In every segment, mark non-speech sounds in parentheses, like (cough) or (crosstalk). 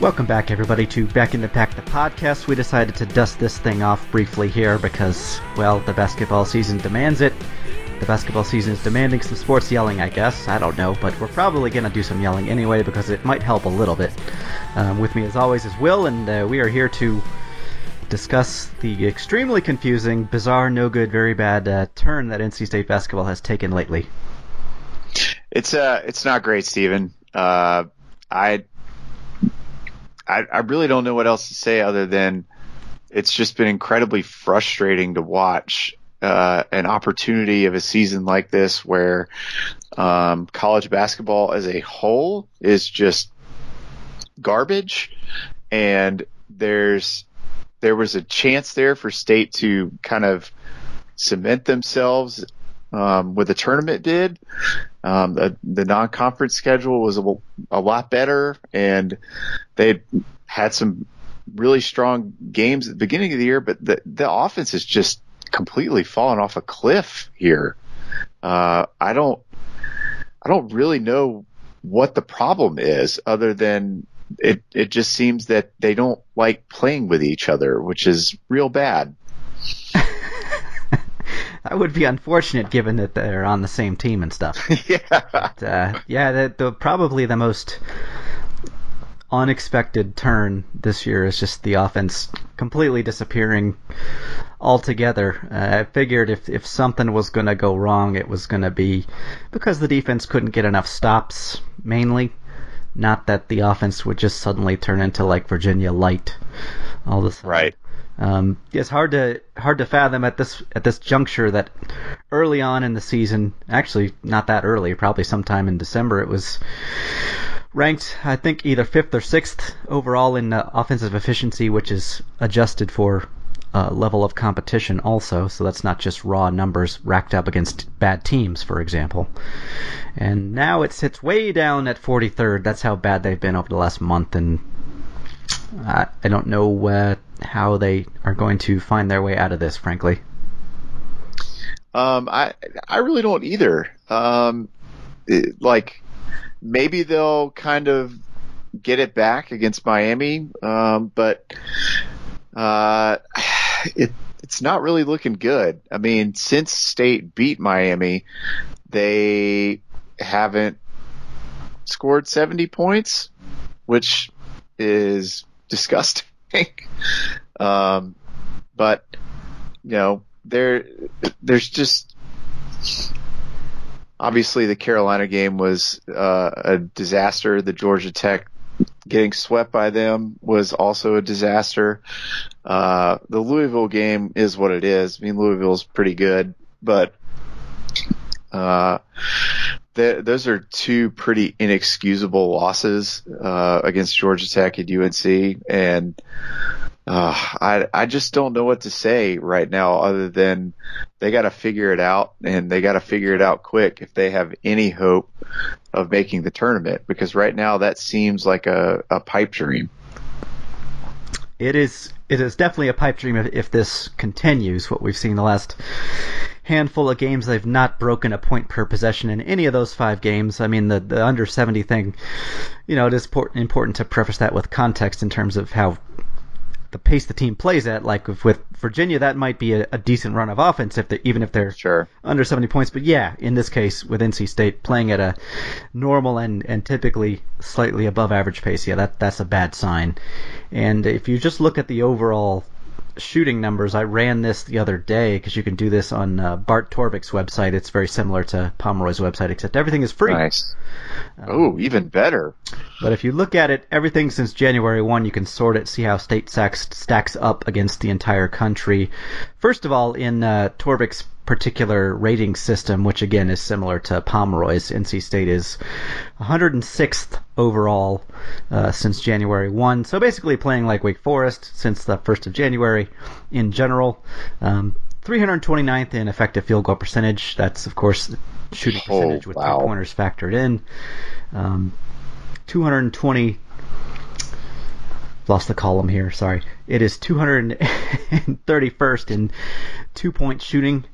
Welcome back, everybody, to Back in the Pack, the podcast. We decided to dust this thing off briefly here because, well, the basketball season demands it. The basketball season is demanding some sports yelling, I guess. I don't know, but we're probably going to do some yelling anyway because it might help a little bit. Um, with me, as always, is Will, and uh, we are here to discuss the extremely confusing, bizarre, no good, very bad uh, turn that NC State basketball has taken lately. It's uh, it's not great, Stephen. Uh, I I, I really don't know what else to say other than it's just been incredibly frustrating to watch uh, an opportunity of a season like this where um, college basketball as a whole is just garbage, and there's there was a chance there for state to kind of cement themselves um, with a tournament bid. Um, the, the non-conference schedule was a, a lot better, and they had some really strong games at the beginning of the year. But the the offense has just completely fallen off a cliff here. Uh, I don't I don't really know what the problem is, other than it it just seems that they don't like playing with each other, which is real bad. (laughs) that would be unfortunate given that they're on the same team and stuff. (laughs) yeah. But, uh, yeah, the, the, probably the most unexpected turn this year is just the offense completely disappearing altogether. Uh, I figured if if something was going to go wrong, it was going to be because the defense couldn't get enough stops, mainly. Not that the offense would just suddenly turn into like Virginia light all of a sudden. Right. Um, it's hard to hard to fathom at this at this juncture that early on in the season, actually not that early, probably sometime in December, it was ranked I think either fifth or sixth overall in uh, offensive efficiency, which is adjusted for uh, level of competition also. So that's not just raw numbers racked up against bad teams, for example. And now it sits way down at 43rd. That's how bad they've been over the last month, and I, I don't know uh, how they are going to find their way out of this, frankly. Um, I I really don't either. Um, it, like maybe they'll kind of get it back against Miami, um, but uh, (sighs) it it's not really looking good. I mean, since State beat Miami, they haven't scored 70 points, which is disgusting. um, but you know, there there's just obviously the Carolina game was uh, a disaster. The Georgia Tech getting swept by them was also a disaster. Uh, the Louisville game is what it is. I mean, Louisville's pretty good, but uh, th- those are two pretty inexcusable losses uh, against Georgia Tech and UNC, and uh, I I just don't know what to say right now other than they got to figure it out and they got to figure it out quick if they have any hope of making the tournament because right now that seems like a, a pipe dream. It is it is definitely a pipe dream if, if this continues. What we've seen the last handful of games, they've not broken a point per possession in any of those five games. I mean, the the under seventy thing, you know, it is important to preface that with context in terms of how the pace the team plays at. Like with Virginia, that might be a, a decent run of offense if they, even if they're sure. under 70 points. But yeah, in this case with NC State playing at a normal and, and typically slightly above average pace, yeah, that that's a bad sign. And if you just look at the overall shooting numbers. I ran this the other day because you can do this on uh, Bart Torvik's website. It's very similar to Pomeroy's website, except everything is free. Nice. Um, oh, even better. But if you look at it, everything since January 1, you can sort it, see how state stacks, stacks up against the entire country. First of all, in uh, Torvik's particular rating system, which again is similar to Pomeroy's. NC State is 106th overall uh, since January 1. So basically playing like Wake Forest since the 1st of January in general. Um, 329th in effective field goal percentage. That's, of course, shooting oh, percentage with wow. three pointers factored in. Um, 220 lost the column here. Sorry. It is 231st in two point shooting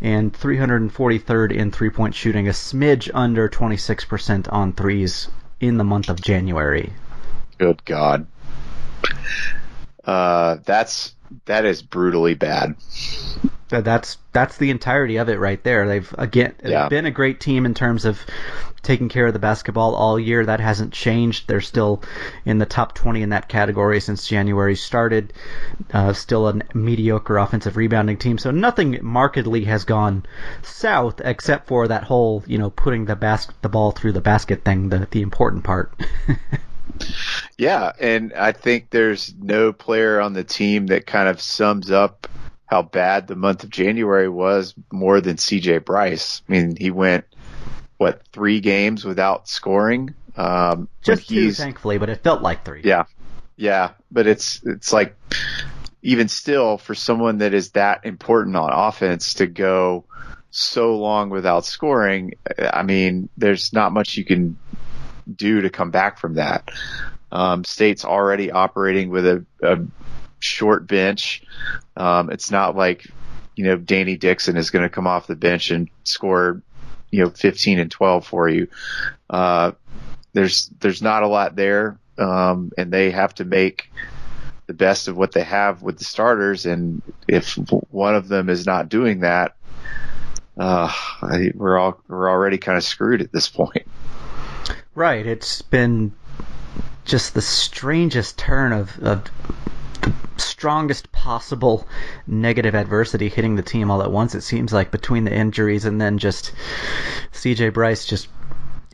and 343rd in three point shooting, a smidge under 26% on threes in the month of January. Good God. Uh, that's that is brutally bad. That's that's the entirety of it right there. They've again Yeah. been a great team in terms of taking care of the basketball all year. That hasn't changed. They're still in the top 20 in that category since January started. Uh, still a mediocre offensive rebounding team. So nothing markedly has gone south except for that whole you know putting the bas- the ball through the basket thing, the the important part. (laughs) Yeah, and I think there's no player on the team that kind of sums up how bad the month of January was more than CJ Bryce. I mean, he went what three games without scoring. Um, Just two, thankfully, but it felt like three. yeah, yeah, but it's it's like even still for someone that is that important on offense to go so long without scoring. I mean, there's not much you can do to come back from that. Um, State's already operating with a, a short bench. Um, it's not like you know Danny Dickens is going to come off the bench and score you know 15 and 12 for you. Uh, there's there's not a lot there, um, and they have to make the best of what they have with the starters. And if one of them is not doing that, uh, I, we're all we're already kind of screwed at this point. Right. It's been just the strangest turn of, of strongest possible negative adversity hitting the team all at once. It seems like between the injuries and then just CJ Bryce just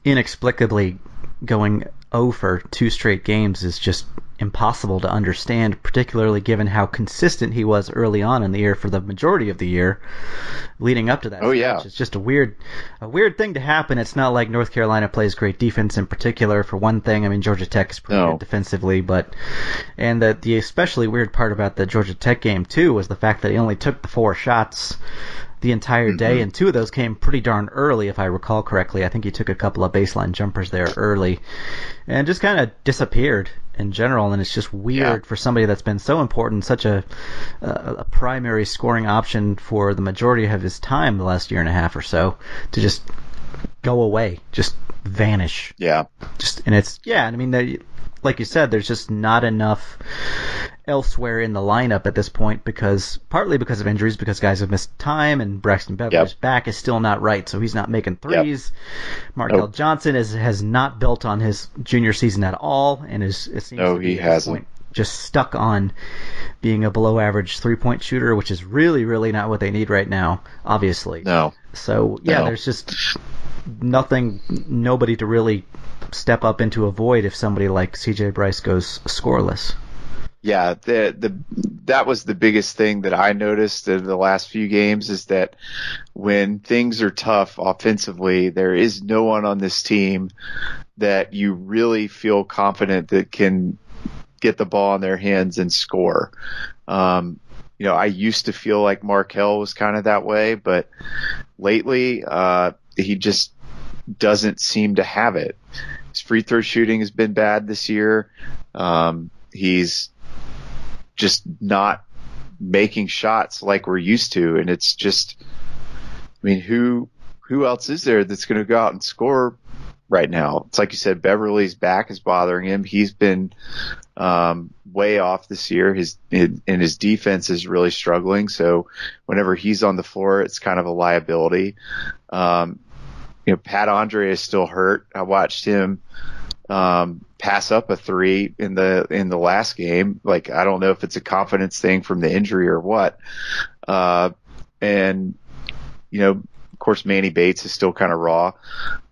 inexplicably going 0 for two straight games is just impossible to understand, particularly given how consistent he was early on in the year for the majority of the year leading up to that. Oh, yeah. It's just a weird a weird thing to happen. It's not like North Carolina plays great defense in particular for one thing. I mean Georgia Tech is pretty No. good defensively, but and the the especially weird part about the Georgia Tech game too was the fact that he only took the four shots the entire day, Mhm. and two of those came pretty darn early, if I recall correctly. I think he took a couple of baseline jumpers there early, and just kind of disappeared in general. And it's just weird Yeah. for somebody that's been so important, such a, a a primary scoring option for the majority of his time the last year and a half or so, to just go away, just vanish Yeah. just and it's yeah i mean they, like you said there's just not enough elsewhere in the lineup at this point because partly because of injuries because guys have missed time and Braxton Beverly's Yep. back is still not right so he's not making threes Markell Nope. Johnson is has not built on his junior season at all and is it seems No, to be he hasn't. point just stuck on being a below average three point shooter which is really really not what they need right now obviously No. so yeah, No. there's just nothing, nobody to really step up into a void if somebody like CJ Bryce goes scoreless. Yeah, the the that was the biggest thing that I noticed in the last few games is that when things are tough offensively, there is no one on this team that you really feel confident that can get the ball in their hands and score. Um, you know, I used to feel like Markell was kind of that way, but lately, uh, he just doesn't seem to have it. Free throw shooting has been bad this year. Um, he's just not making shots like we're used to, and it's just, I mean, who who else is there that's going to go out and score right now? It's like you said, Beverly's back is bothering him. He's been um, way off this year. His and his defense is really struggling. So whenever he's on the floor, it's kind of a liability. Um, you know, Pat Andree is still hurt. I watched him um, pass up a three in the in the last game. Like I don't know if it's a confidence thing from the injury or what. Uh, and you know, of course, Manny Bates is still kind of raw.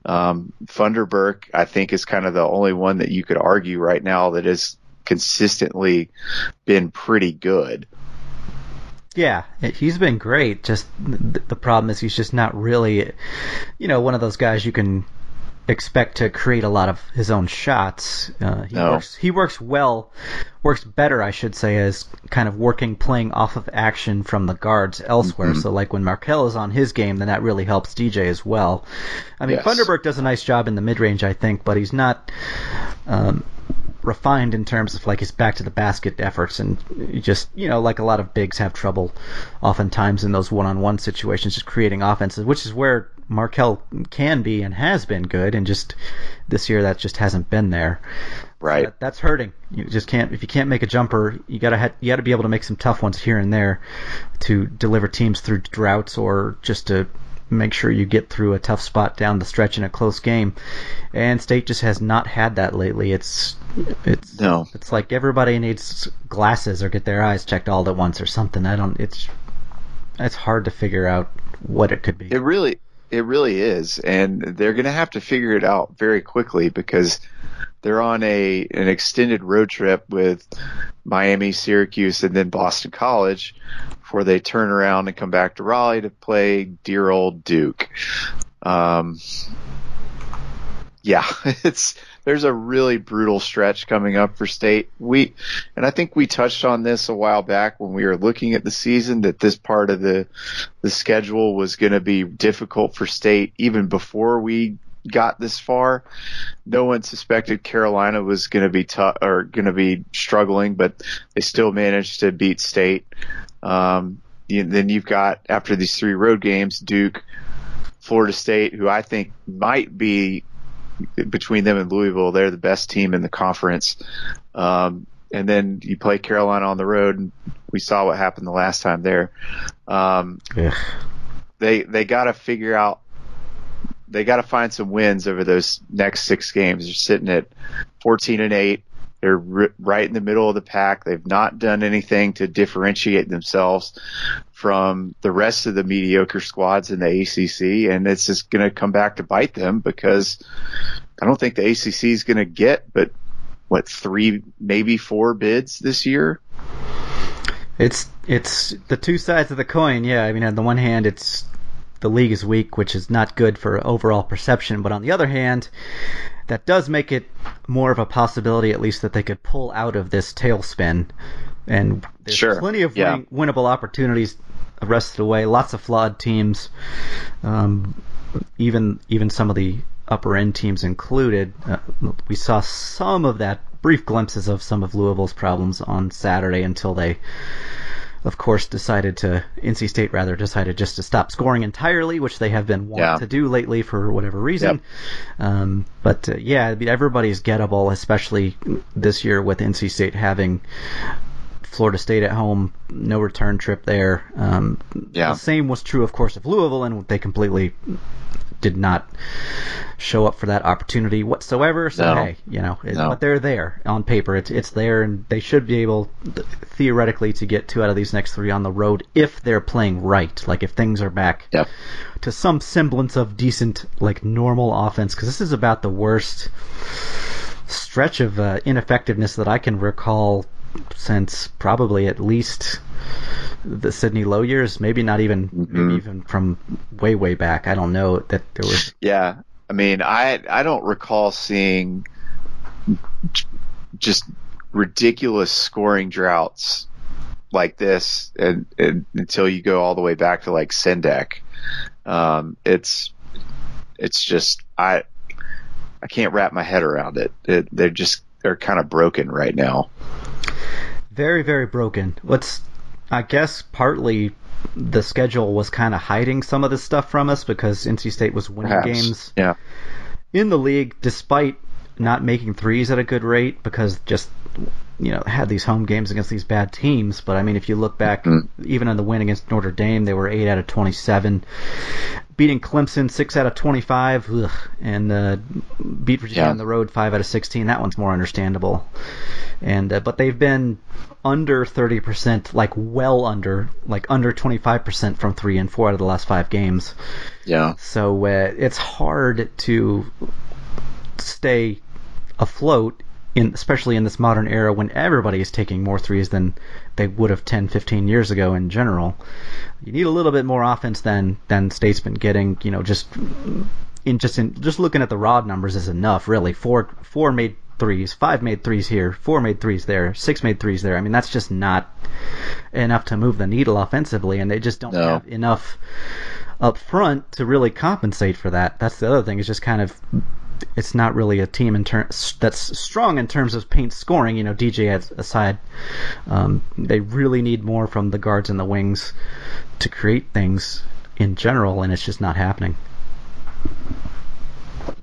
Um, Funderburk, I think, is kind of the only one that you could argue right now that has consistently been pretty good. Yeah, he's been great. Just the problem is he's just not really, you know, one of those guys you can expect to create a lot of his own shots. Uh, he No. works he works well, works better, I should say, as kind of working playing off of action from the guards elsewhere. Mhm. So like when Markell is on his game, then that really helps DJ as well. I mean, Yes. Does a nice job in the mid range, I think, but he's not. Um, refined in terms of like his back to the basket efforts and just you know like a lot of bigs have trouble oftentimes in those one-on-one situations just creating offenses which is where Markell can be and has been good and just this year that just hasn't been there Right. That, that's hurting. You just can't if you can't make a jumper, you gotta ha- you gotta be able to make some tough ones here and there to deliver teams through droughts or just to make sure you get through a tough spot down the stretch in a close game. And State just has not had that lately. It's it's No. it's like everybody needs glasses or get their eyes checked all at once or something. I don't. It's it's hard to figure out what it could be. It really, it really is, and they're going to have to figure it out very quickly because they're on a an extended road trip with Miami, Syracuse, and then Boston College before they turn around and come back to Raleigh to play dear old Duke. Um, yeah, (laughs) it's there's a really brutal stretch coming up for state. We and I think we touched on this a while back when we were looking at the season that this part of the the schedule was going to be difficult for state even before we got this far. No one suspected Carolina was going to be tough or going to be struggling, but they still managed to beat state. Um, you, then you've got after these three road games, Duke, Florida State, who I think might be between them and Louisville, they're the best team in the conference. Um, and then you play Carolina on the road, and we saw what happened the last time there. Um, Ugh. they they got to figure out. They got to find some wins over those next six games. They're sitting at 14 and eight. They're right in the middle of the pack. They've not done anything to differentiate themselves from the rest of the mediocre squads in the ACC, and it's just going to come back to bite them because I don't think the ACC is going to get, but what three, maybe four bids this year. It's it's the two sides of the coin. Yeah, I mean, on the one hand, it's the league is weak, which is not good for overall perception. But on the other hand, that does make it more of a possibility, at least, that they could pull out of this tailspin. And there's Sure, plenty of yeah. winnable opportunities the rest of the way. Lots of flawed teams, um, even even some of the upper end teams included. Uh, we saw some of that brief glimpses of some of Louisville's problems on Saturday until they of course, decided to NC State rather decided just to stop scoring entirely, which they have been wont Yeah. to do lately for whatever reason. Um, but uh, yeah, I mean, everybody's gettable, especially this year with NC State having Florida State at home, no return trip there. Um, Yeah. The same was true, of course, of Louisville, and they completely did not show up for that opportunity whatsoever. So No. hey, you know, it, No. but they're there on paper. It's it's there, and they should be able th- theoretically to get two out of these next three on the road if they're playing right. Like if things are back Yep. to some semblance of decent, like normal offense. Because this is about the worst stretch of uh, ineffectiveness that I can recall since probably at least the Sidney Lowe years. Maybe not even Mhm. maybe even from way way back. I don't know that there was. Yeah, I mean, I I don't recall seeing just ridiculous scoring droughts like this, and, and until you go all the way back to like Sendek. Um, it's it's just I I can't wrap my head around it. it they're just they're kind of broken right now. Very very broken. What's I guess partly the schedule was kind of hiding some of this stuff from us because NC State was winning Perhaps. games Yeah. in the league despite not making threes at a good rate because just you know had these home games against these bad teams. But I mean, if you look back, Mhm. even on the win against Notre Dame, they were eight out of twenty-seven, beating Clemson six out of twenty-five, ugh, and uh, beat Virginia Yeah. on the road five out of sixteen. That one's more understandable. And uh, but they've been under thirty percent, like well under, like under twenty-five percent from three and four out of the last five games. Yeah. So uh, it's hard to stay afloat in especially in this modern era when everybody is taking more threes than they would have 10 15 years ago in general you need a little bit more offense than than state's been getting you know just in just in just looking at the rod numbers is enough really four four made threes five made threes here four made threes there six made threes there i mean that's just not enough to move the needle offensively and they just don't No. have enough up front to really compensate for that. That's the other thing. Is just kind of it's not really a team in terms that's strong in terms of paint scoring. You know, DJ aside, um, they really need more from the guards and the wings to create things in general, and it's just not happening.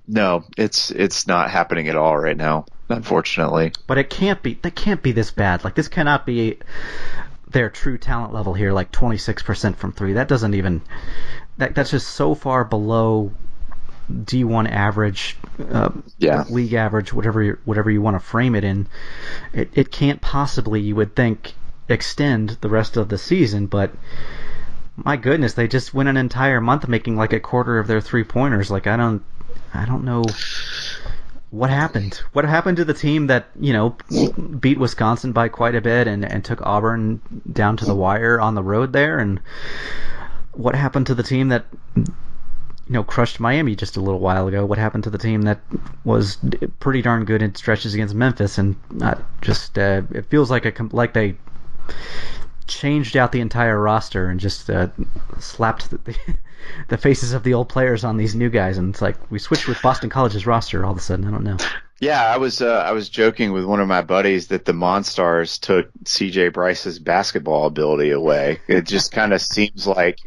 no, it's it's not happening at all right now, unfortunately. But it can't be. That can't be this bad. Like this cannot be their true talent level here. Like 26% from three. That doesn't even. That that's just so far below D1 average, uh, Yeah. league average, whatever you, whatever you want to frame it in. It it can't possibly, you would think, extend the rest of the season. But my goodness, they just went an entire month making like a quarter of their three pointers. Like I don't, I don't know what happened. What happened to the team that you know beat Wisconsin by quite a bit and and took Auburn down to the wire on the road there, and what happened to the team that you know crushed Miami just a little while ago? What happened to the team that was pretty darn good in stretches against Memphis and not just uh, it feels like a like they changed out the entire roster and just uh, slapped the, the, (laughs) the faces of the old players on these new guys and it's like we switched with Boston College's roster all of a sudden I don't know Yeah, I was uh, I was joking with one of my buddies that the Monstars took CJ Bryce's basketball ability away. It just (laughs) kind of seems like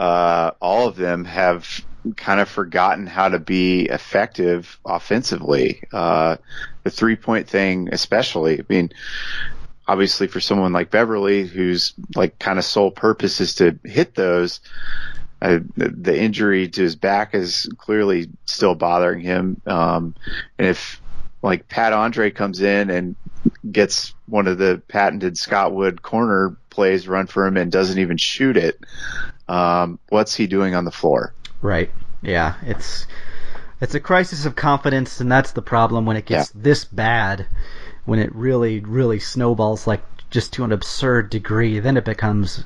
uh, all of them have kind of forgotten how to be effective offensively. Uh, the three point thing, especially. I mean, obviously for someone like Beverly, whose like kind of sole purpose is to hit those. Uh, the, the injury to his back is clearly still bothering him. Um, and if like Pat Andree comes in and gets one of the patented Scott Wood corner plays run for him and doesn't even shoot it, um, what's he doing on the floor? Right. Yeah. It's it's a crisis of confidence, and that's the problem when it gets this bad. When it really, really snowballs like just to an absurd degree, then it becomes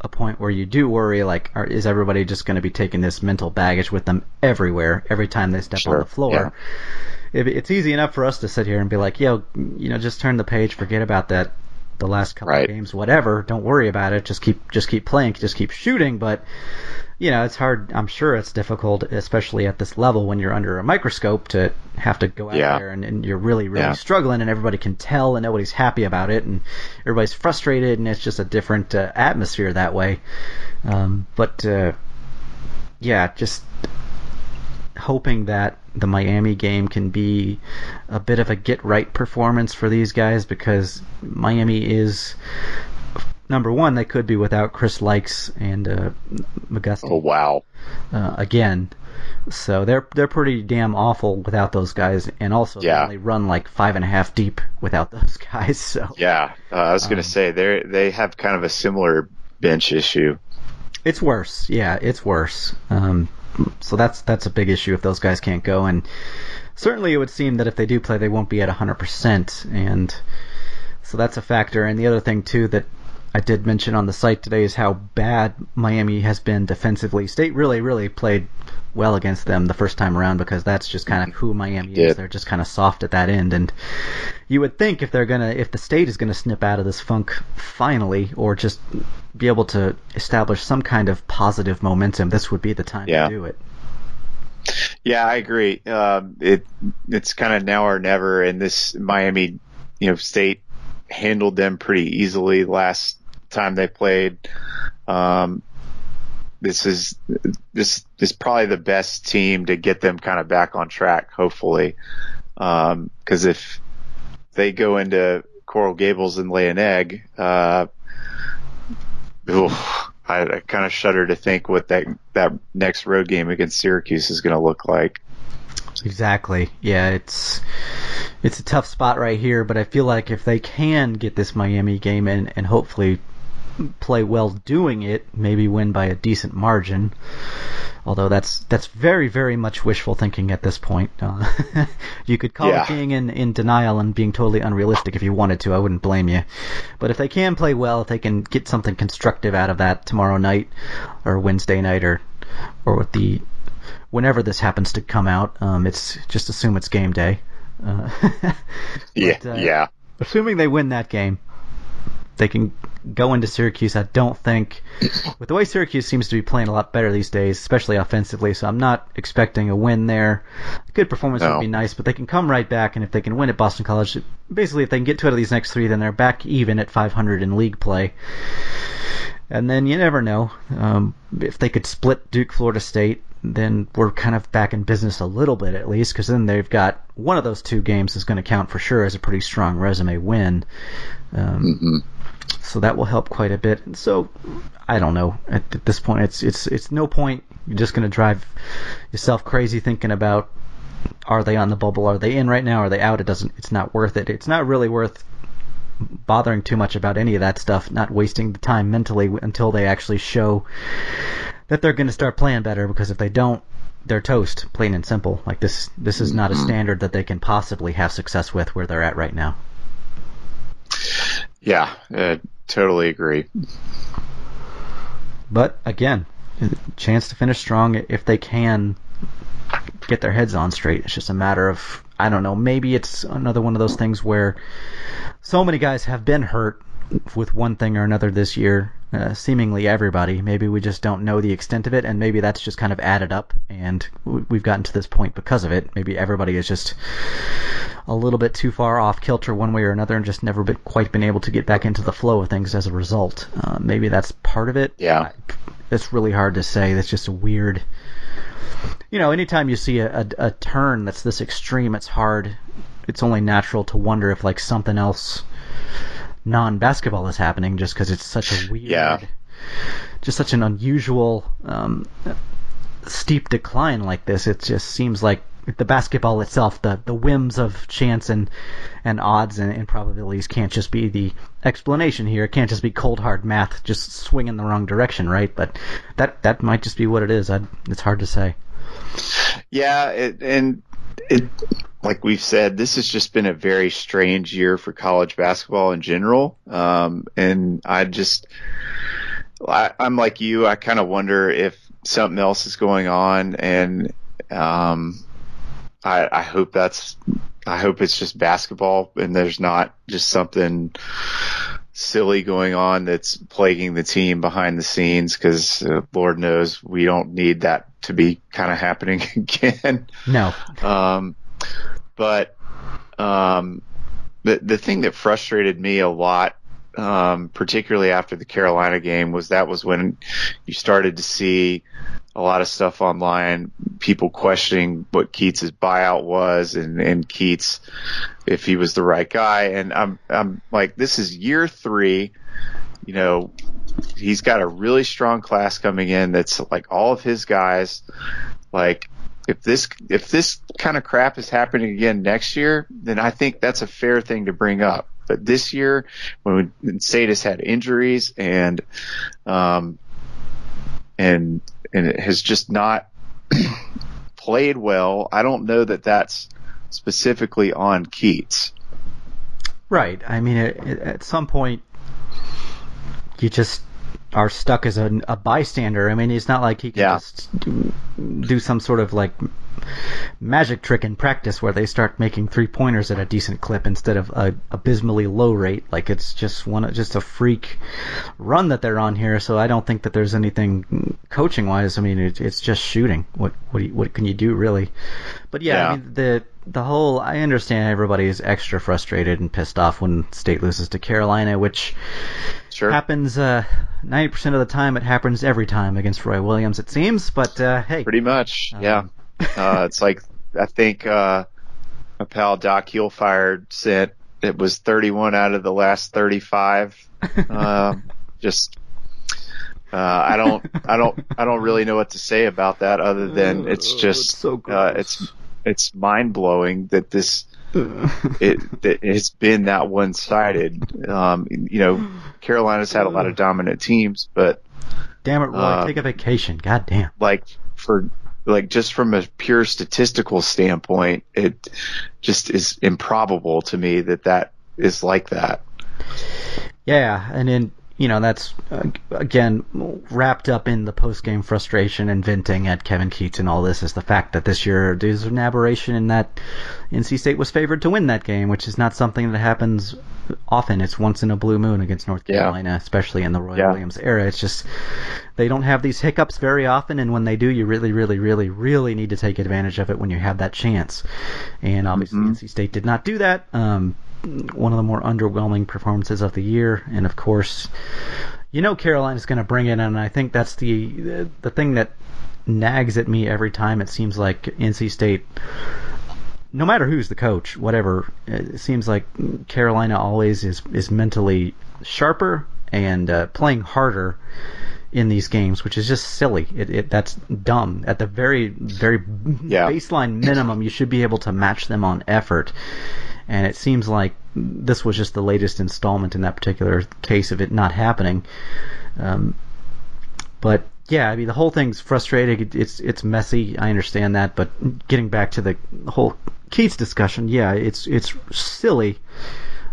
a point where you do worry, like, are, is everybody just going to be taking this mental baggage with them everywhere, every time they step on the floor? yeah. It, it's easy enough for us to sit here and be like, yo, you know, just turn the page, forget about that. The last couple Right. of games, whatever. Don't worry about it. Just keep, just keep playing. Just keep shooting. But you know, it's hard. I'm sure it's difficult, especially at this level when you're under a microscope, to have to go out Yeah. there and, and you're really, really Yeah. struggling, and everybody can tell, and nobody's happy about it, and everybody's frustrated, and it's just a different uh, atmosphere that way. Um, but uh, yeah, just hoping that the Miami game can be a bit of a get right performance for these guys because Miami is number one. They could be without Chris Lykes and uh, McGusty Oh wow. uh, again. So they're they're pretty damn awful without those guys, and also they Yeah. only run like five and a half deep without (laughs) those guys. So Yeah, uh, I was going Um, to say they they have kind of a similar bench issue. It's worse. Yeah, it's worse. Um, so that's that's a big issue if those guys can't go, and certainly it would seem that if they do play, they won't be at 100%, and so that's a factor. And the other thing too that I did mention on the site today is how bad Miami has been defensively. State really, really played well against them the first time around because that's just kind of who Miami Did. is. They're just kind of soft at that end, and you would think if they're gonna, if the state is gonna snip out of this funk finally, or just be able to establish some kind of positive momentum, this would be the time Yeah. to do it. Yeah, I agree. Um, it it's kind of now or never, and this Miami, you know, State handled them pretty easily last time they played. Um, this is this is probably the best team to get them kind of back on track, hopefully, because if they go into Coral Gables and lay an egg, uh, I, I kind of shudder to think what that that next road game against Syracuse is going to look like. Exactly. Yeah, it's it's a tough spot right here, but I feel like if they can get this Miami game in and hopefully play well doing it, maybe win by a decent margin. Although that's that's very very much wishful thinking at this point. Uh, (laughs) you could call Yeah. it being in, in denial and being totally unrealistic if you wanted to. I wouldn't blame you. But if they can play well, if they can get something constructive out of that tomorrow night or Wednesday night or or with the whenever this happens to come out, um, it's just assume it's game day. Uh, (laughs) Yeah, But, uh, yeah, assuming they win that game, they can go into Syracuse. I don't think, (coughs) with the way Syracuse seems to be playing a lot better these days, especially offensively. So I'm not expecting a win there. A good performance No. would be nice, but they can come right back, and if they can win at Boston College, basically if they can get two out of these next three, then they're back even at 500 in league play. And then you never know um, if they could split Duke, Florida State. Then we're kind of back in business a little bit at least, because then they've got one of those two games is going to count for sure as a pretty strong resume win. Um, Mm-hmm. So that will help quite a bit. And so I don't know. At, at this point, it's it's it's no point. You're just going to drive yourself crazy thinking about are they on the bubble? Are they in right now? Are they out? It doesn't. It's not worth it. It's not really worth bothering too much about any of that stuff. Not wasting the time mentally until they actually show that they're going to start playing better. Because if they don't, they're toast, plain and simple. Like this, this is not a mm-hmm. standard that they can possibly have success with where they're at right now. Yeah, uh, totally agree. But again, chance to finish strong if they can get their heads on straight. It's just a matter of I don't know. Maybe it's another one of those things where so many guys have been hurt with one thing or another this year. Uh, seemingly everybody. Maybe we just don't know the extent of it, and maybe that's just kind of added up, and we've gotten to this point because of it. Maybe everybody is just a little bit too far off kilter one way or another, and just never been, quite been able to get back into the flow of things as a result. Uh, maybe that's part of it. Yeah, it's really hard to say. That's just a weird. You know, anytime you see a, a, a turn that's this extreme, it's hard. It's only natural to wonder if like something else non-basketball is happening just because it's such a weird, yeah. just such an unusual, um, steep decline like this. It just seems like the basketball itself, the the whims of chance and and odds and, and probabilities can't just be the explanation here. It can't just be cold hard math, just swinging the wrong direction, right? But that that might just be what it is. I'd, it's hard to say. Yeah, it, and it like we've said, this has just been a very strange year for college basketball in general. Um, and I just, I, I'm like you. I kind of wonder if something else is going on, and um, I, I hope that's, I hope it's just basketball, and there's not just something silly going on that's plaguing the team behind the scenes because uh, Lord knows we don't need that to be kind of happening (laughs) again. No. Um, but um, the the thing that frustrated me a lot, um, particularly after the Carolina game, was that was when you started to see a lot of stuff online, people questioning what Keatts' buyout was and, and Keatts if he was the right guy. And I'm I'm like, this is year three, you know, he's got a really strong class coming in that's like all of his guys. Like if this if this kind of crap is happening again next year, then I think that's a fair thing to bring up. But this year, when Sadis had injuries and um and and it has just not (clears throat) played well, I don't know that that's specifically on Keatts. Right. I mean, it, at some point, you just are stuck as a, a, bystander. I mean, it's not like he can Yeah. just do, do some sort of like magic trick in practice where they start making three pointers at a decent clip instead of a abysmally low rate. Like it's just one, just a freak run that they're on here. So I don't think that there's anything coaching wise. I mean, it, it's just shooting. What what do you, what can you do really? But yeah, Yeah. I mean, the the whole I understand everybody is extra frustrated and pissed off when State loses to Carolina, which Sure. happens uh, 90% of the time. It happens every time against Roy Williams, it seems. But uh, hey, Pretty much, Um, yeah. uh, it's like I think uh, my pal Doc Heelfire said it was 31 out of the last 35. Um, (laughs) just uh, I don't I don't I don't really know what to say about that other than it's Oh, just it's so uh, it's it's mind blowing that this (laughs) it, it's been that one sided. Um, you know, Carolina's had a lot of (sighs) dominant teams, but damn it, Roy, uh, take a vacation. God damn. like for like just from a pure statistical standpoint, it just is improbable to me that that is like that. Yeah, and then you know that's uh, again wrapped up in the post game frustration and venting at Kevin Keatts and all this is the fact that this year there's an aberration in that NC State was favored to win that game, which is not something that happens often. It's once in a blue moon against North Yeah. Carolina, especially in the Roy Yeah. Williams era. It's just they don't have these hiccups very often, and when they do, you really, really, really, really need to take advantage of it when you have that chance. And obviously, Mhm. NC State did not do that. Um, one of the more underwhelming performances of the year, and of course, you know Carolina's going to bring it, and I think that's the, the thing that nags at me every time. It seems like NC State, no matter who's the coach, whatever, it seems like Carolina always is is mentally sharper and uh, playing harder in these games, which is just silly. It, it that's dumb. At the very very Yeah. baseline minimum, you should be able to match them on effort. And it seems like this was just the latest installment in that particular case of it not happening. Um, but yeah, I mean the whole thing's frustrating. It- It's it's messy. I understand that, but getting back to the whole Keatts discussion, yeah, it's it's silly.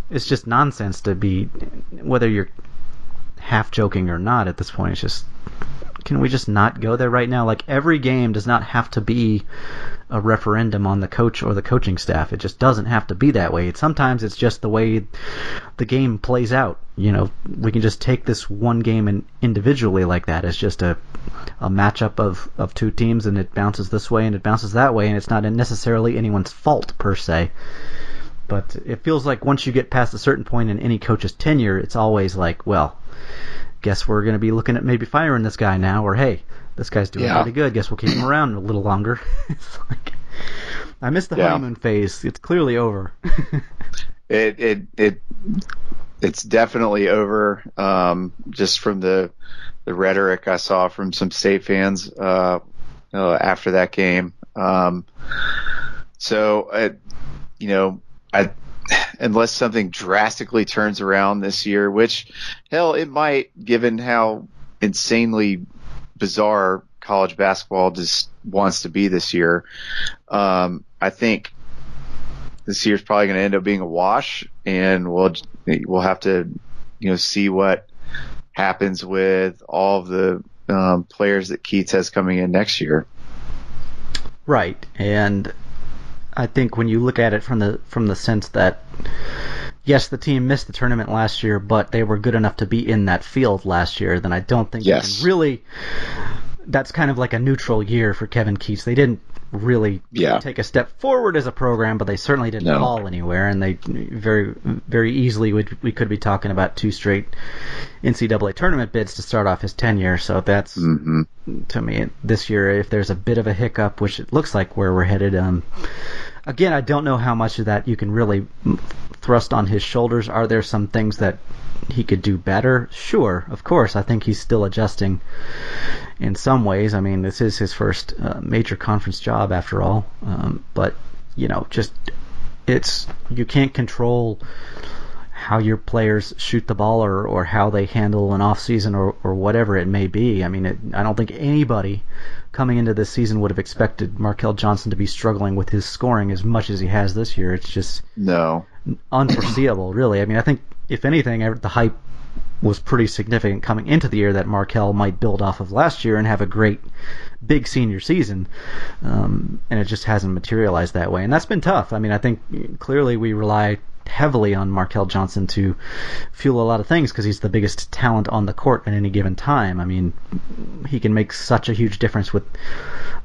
It's just nonsense to be whether you're half joking or not at this point. It's just can we just not go there right now? Like every game does not have to be a referendum on the coach or the coaching staff. It just doesn't have to be that way. It, sometimes it's just the way the game plays out. You know, we can just take this one game and individually like that as just a a matchup of of two teams, and it bounces this way and it bounces that way, and it's not necessarily anyone's fault per se. But it feels like once you get past a certain point in any coach's tenure, it's always like, well, guess we're going to be looking at maybe firing this guy now, or hey, this guy's doing Yeah. pretty good. Guess we'll keep him (clears throat) around a little longer. (laughs) it's like I missed the Yeah. honeymoon phase. It's clearly over. (laughs) It it it it's definitely over. Um, just from the the rhetoric I saw from some state fans uh, uh, after that game. Um, so it, you know, I (sighs) unless something drastically turns around this year, which hell it might, given how insanely bizarre college basketball just wants to be this year. Um, I think this year's probably going to end up being a wash, and we'll we'll have to you know see what happens with all of the um, players that Keatts has coming in next year. Right, and I think when you look at it from the from the sense that yes, the team missed the tournament last year, but they were good enough to be in that field last year, then I don't think Yes. really. That's kind of like a neutral year for Kevin Keatts. They didn't really Yeah. take a step forward as a program, but they certainly didn't No. fall anywhere, and they very very easily would we could be talking about two straight NCAA tournament bids to start off his tenure. So that's hmm to me this year if there's a bit of a hiccup which it looks like where we're headed um again i don't know how much of that you can really thrust on his shoulders. Are there some things that he could do better? Sure of course. I think he's still adjusting in some ways. I mean this is his first uh, major conference job after all. Um, but you know just it's you can't control how your players shoot the ball or, or how they handle an off season or, or whatever it may be. I mean, it, I don't think anybody coming into this season would have expected Markell Johnson to be struggling with his scoring as much as he has this year. It's just No. unforeseeable, (clears throat) really. I mean, I think if anything, the hype was pretty significant coming into the year that Markell might build off of last year and have a great big senior season, um, and it just hasn't materialized that way, and that's been tough. I mean, I think clearly we rely heavily on Markell Johnson to fuel a lot of things because he's the biggest talent on the court at any given time. I mean, he can make such a huge difference with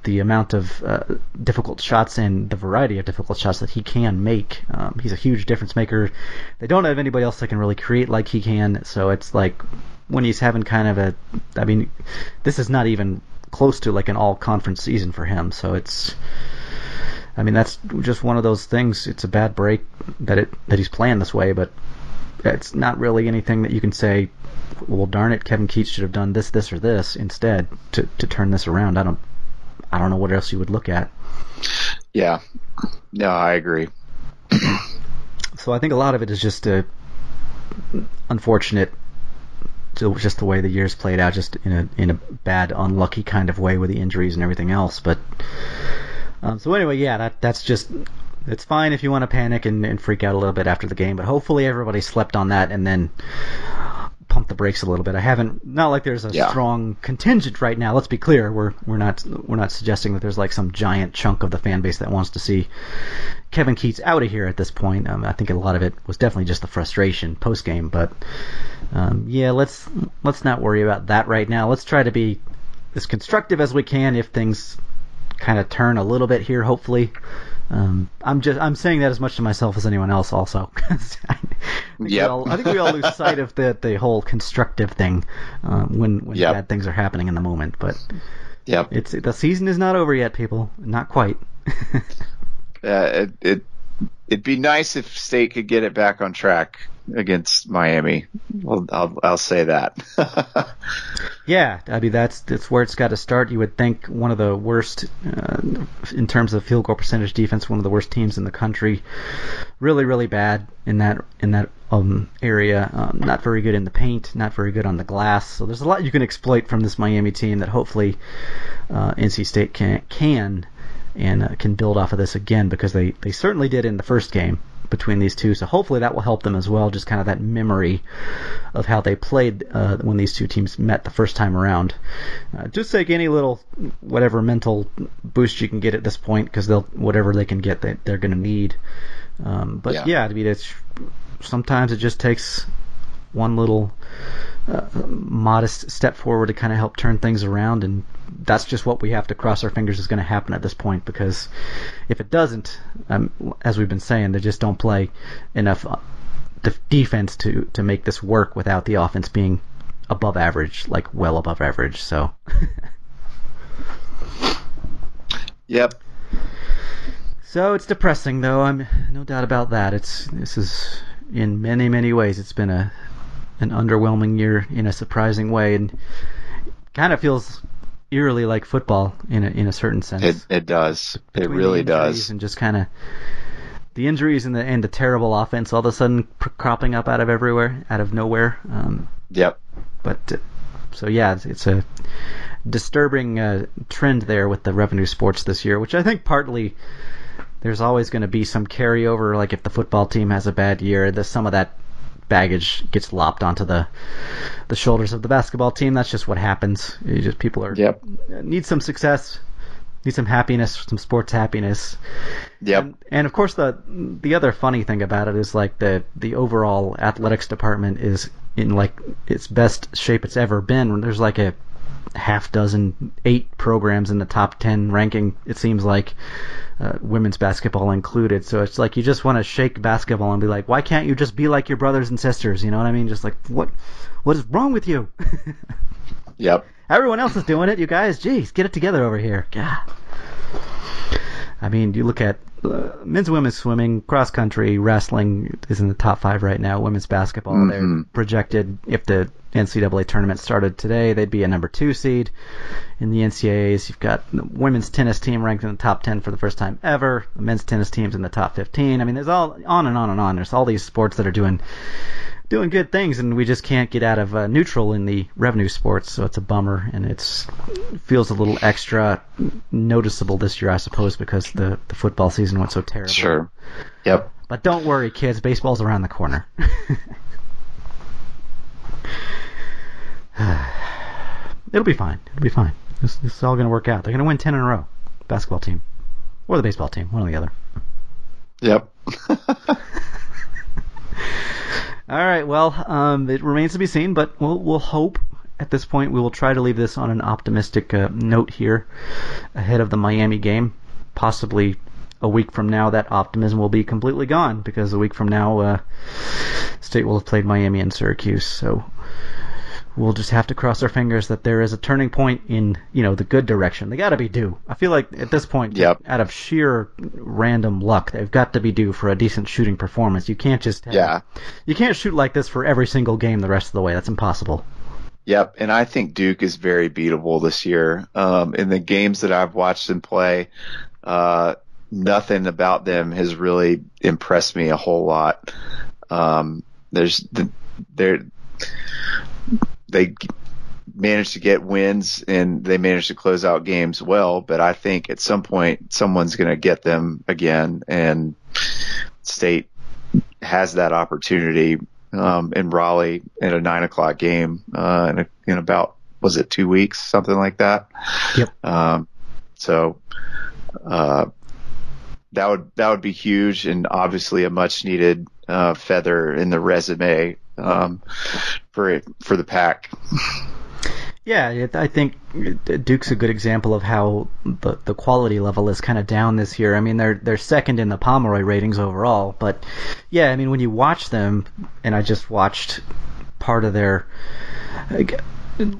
the amount of uh, difficult shots and the variety of difficult shots that he can make. Um, he's a huge difference maker. They don't have anybody else that can really create like he can, so it's like when he's having kind of a. I mean, this is not even close to like an all conference season for him, so it's. I mean, that's just one of those things. It's a bad break that it that he's playing this way, but it's not really anything that you can say. Well, darn it, Kevin Keatts should have done this, this, or this instead to to turn this around. I don't. I don't know what else you would look at. Yeah. No, I agree. (clears throat) So I think a lot of it is just a unfortunate, just the way the years played out, just in a in a bad, unlucky kind of way with the injuries and everything else. But um, so anyway, yeah, that that's just it's fine if you want to panic and, and freak out a little bit after the game, but hopefully everybody slept on that and then pump the brakes a little bit. I haven't not like there's a Yeah. strong contingent right now. Let's be clear, we're we're not we're not suggesting that there's like some giant chunk of the fan base that wants to see Kevin Keatts out of here at this point. Um, I think a lot of it was definitely just the frustration post game, but um, yeah, let's let's not worry about that right now. Let's try to be as constructive as we can if things kind of turn a little bit here. Hopefully, um, I'm just I'm saying that as much to myself as anyone else. Also, (laughs) I, Yep. all, I think we all lose sight of the the whole constructive thing um, when when Yep. bad things are happening in the moment. But yeah, it's the season is not over yet, people. Not quite. (laughs) Uh, it, it it'd be nice if State could get it back on track against Miami. Well, I'll I'll say that. (laughs) Yeah, I mean that's that's where it's got to start. You would think one of the worst uh, in terms of field goal percentage defense, one of the worst teams in the country. Really, really bad in that in that um, area. Um, not very good in the paint, not very good on the glass. So there's a lot you can exploit from this Miami team that hopefully uh, NC State can can and uh, can build off of this again because they they certainly did in the first game between these two. So hopefully that will help them as well. Just kind of that memory of how they played uh, when these two teams met the first time around. Uh, just take any little whatever mental boost you can get at this point because they'll whatever they can get they, they're going to need. Um, but Yeah. yeah. I mean it's sometimes it just takes one little uh, modest step forward to kind of help turn things around, and that's just what we have to cross our fingers is going to happen at this point. Because if it doesn't, um, as we've been saying, they just don't play enough uh, def- defense to to make this work without the offense being above average, like well above average. So. (laughs) yep. So it's depressing, though. I'm no doubt about that. It's this is in many many ways it's been a an underwhelming year in a surprising way, and kind of feels eerily like football in a in a certain sense. It it does. It Between really does. And just kind of the injuries and the and the terrible offense all of a sudden cropping up out of everywhere, out of nowhere. Um, Yep. but uh, so yeah, it's, it's a disturbing uh, trend there with the revenue sports this year, which I think partly there's always going to be some carryover. Like if the football team has a bad year, the, some of that baggage gets lopped onto the the shoulders of the basketball team. That's just what happens. You just people are Yep. need some success, need some happiness, some sports happiness. Yep. And, and of course, the the other funny thing about it is like the the overall athletics department is in like its best shape it's ever been. There's like a half dozen, eight programs in the top ten ranking. It seems like. Uh, women's basketball included, so it's like you just want to shake basketball and be like, why can't you just be like your brothers and sisters? You know what I mean? Just like what, what is wrong with you? (laughs) Yep. Everyone else is doing it, you guys. Jeez, get it together over here. God. I mean, you look at uh, men's women's swimming, cross country, wrestling is in the top five right now. Women's basketball, Mhm. they're projected if the NCAA tournament started today, they'd be a number two seed in the NCAAs. You've got the women's tennis team ranked in the top ten for the first time ever. The men's tennis team's in the top fifteen. I mean, there's all on and on and on. There's all these sports that are doing doing good things, and we just can't get out of uh, neutral in the revenue sports, so it's a bummer, and it's feels a little extra noticeable this year, I suppose, because the the football season went so terrible. Sure. Yep. But don't worry, kids, baseball's around the corner. (sighs) It'll be fine. It'll be fine. This, this is all going to work out. They're going to win ten in a row. Basketball team, or the baseball team, one or the other. Yep. (laughs) All right. Well, um, it remains to be seen, but we'll we'll hope. At this point, we will try to leave this on an optimistic uh, note here, ahead of the Miami game. Possibly a week from now, that optimism will be completely gone because a week from now, uh, State will have played Miami and Syracuse. So we'll just have to cross our fingers that there is a turning point in you know the good direction. They got to be due. I feel like at this point, Yep. out of sheer random luck, they've got to be due for a decent shooting performance. You can't just have, Yeah. you can't shoot like this for every single game the rest of the way. That's impossible. Yep, and I think Duke is very beatable this year. Um, in the games that I've watched them play, uh, nothing about them has really impressed me a whole lot. Um, there's the, they're they managed to get wins and they managed to close out games well, but I think at some point someone's going to get them again, and State has that opportunity um, in Raleigh in a nine o'clock game uh, in, a, in about was it two weeks, something like that. Yep. Um, so uh, that would that would be huge and obviously a much needed uh, feather in the resume um, for it, for the pack. Yeah, I think Duke's a good example of how the the quality level is kind of down this year. I mean, they're they're second in the Pomeroy ratings overall, but yeah, I mean, when you watch them, and I just watched part of their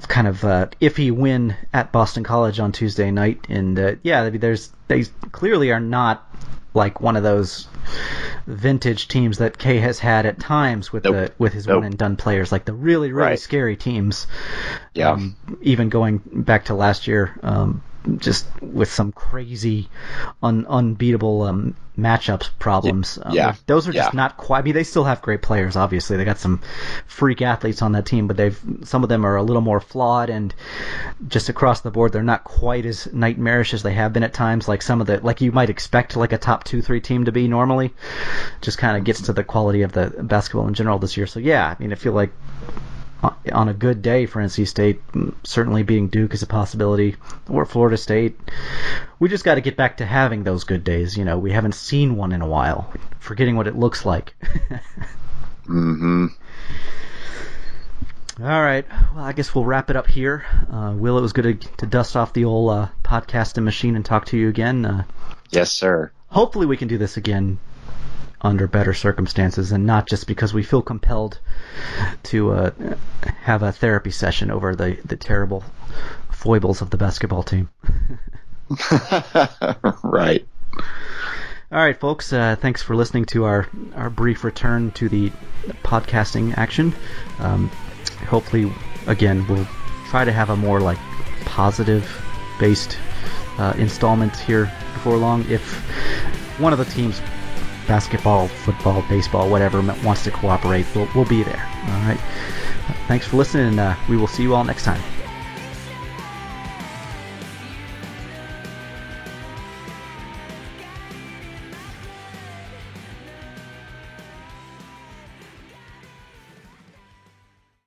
kind of uh, iffy win at Boston College on Tuesday night, and uh, yeah, there's they clearly are not like one of those vintage teams that K has had at times with Nope. the with his Nope. one and done players, like the really really Right. scary teams. Yeah. Um, even going back to last year, um, just with some crazy, un- unbeatable um, matchups problems. Um, yeah. those are just Yeah. not quite. I mean, they still have great players. Obviously, they got some freak athletes on that team, but they've some of them are a little more flawed and just across the board, they're not quite as nightmarish as they have been at times. Like some of the, like you might expect, like a top two, three team to be normally. Just kind of gets to the quality of the basketball in general this year. So yeah, I mean, I feel like on- a good day for NC State, mm, certainly beating Duke is a possibility, or Florida State. We just got to get back to having those good days. You know, we haven't seen one in a while. Forgetting what it looks like. (laughs) Mm-hmm. All right. Well, I guess we'll wrap it up here. Uh, Will, it was good to, to dust off the old uh, podcasting machine and talk to you again. Uh, Yes, sir. hopefully, we can do this again under better circumstances and not just because we feel compelled to uh, have a therapy session over the, the terrible foibles of the basketball team. (laughs) right. All right, folks. Uh, thanks for listening to our, our brief return to the podcasting action. Um, hopefully, again, we'll try to have a more like positive based uh, installment here before long. If one of the teams, basketball, football, baseball, whatever, wants to cooperate, we'll, we'll be there. All right. Thanks for listening, and uh, we will see you all next time.